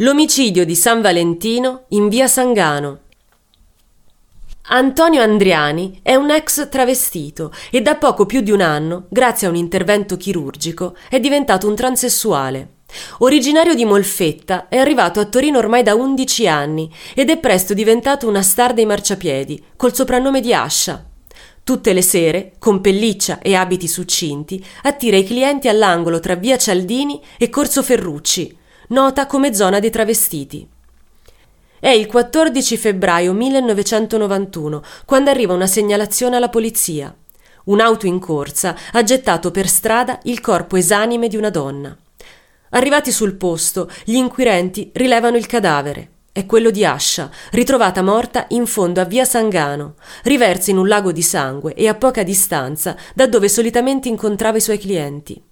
L'omicidio di San Valentino in via Sangano. Antonio Andriani è un ex travestito e da poco più di un anno, grazie a un intervento chirurgico, è diventato un transessuale. Originario di Molfetta, è arrivato a Torino ormai da 11 anni ed è presto diventato una star dei marciapiedi, col soprannome di Ascia. Tutte le sere, con pelliccia e abiti succinti, attira i clienti all'angolo tra via Cialdini e Corso Ferrucci, nota come zona dei travestiti. È il 14 febbraio 1991 quando arriva una segnalazione alla polizia. Un'auto in corsa ha gettato per strada il corpo esanime di una donna. Arrivati sul posto, gli inquirenti rilevano il cadavere. È quello di Ascia, ritrovata morta in fondo a via Sangano, riversa in un lago di sangue e a poca distanza da dove solitamente incontrava i suoi clienti.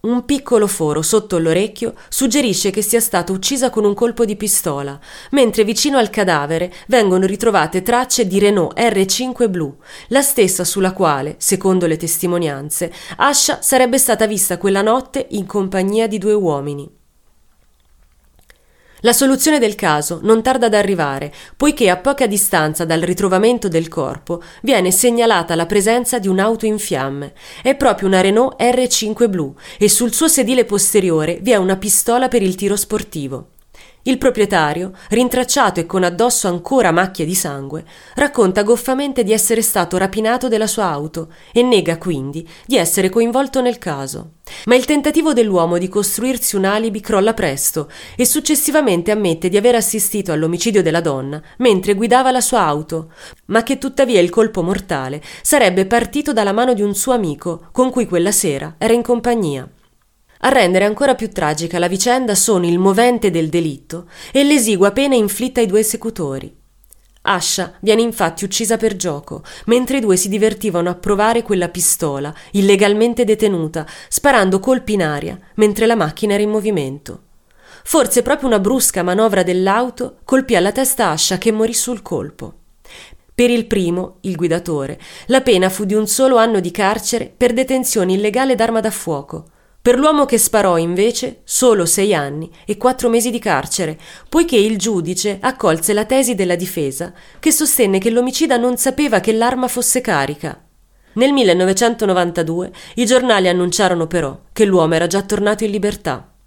Un piccolo foro sotto l'orecchio suggerisce che sia stata uccisa con un colpo di pistola, mentre vicino al cadavere vengono ritrovate tracce di Renault R5 blu, la stessa sulla quale, secondo le testimonianze, Ascia sarebbe stata vista quella notte in compagnia di due uomini. La soluzione del caso non tarda ad arrivare, poiché a poca distanza dal ritrovamento del corpo viene segnalata la presenza di un'auto in fiamme. È proprio una Renault R5 blu e sul suo sedile posteriore vi è una pistola per il tiro sportivo. Il proprietario, rintracciato e con addosso ancora macchie di sangue, racconta goffamente di essere stato rapinato della sua auto e nega quindi di essere coinvolto nel caso. Ma il tentativo dell'uomo di costruirsi un alibi crolla presto e successivamente ammette di aver assistito all'omicidio della donna mentre guidava la sua auto, ma che tuttavia il colpo mortale sarebbe partito dalla mano di un suo amico con cui quella sera era in compagnia. A rendere ancora più tragica la vicenda sono il movente del delitto e l'esigua pena inflitta ai due esecutori. Ascia viene infatti uccisa per gioco, mentre i due si divertivano a provare quella pistola, illegalmente detenuta, sparando colpi in aria mentre la macchina era in movimento. Forse proprio una brusca manovra dell'auto colpì alla testa Ascia che morì sul colpo. Per il primo, il guidatore, la pena fu di un solo anno di carcere per detenzione illegale d'arma da fuoco, per l'uomo che sparò, invece, solo sei anni e quattro mesi di carcere, poiché il giudice accolse la tesi della difesa, che sostenne che l'omicida non sapeva che l'arma fosse carica. Nel 1992 i giornali annunciarono però che l'uomo era già tornato in libertà.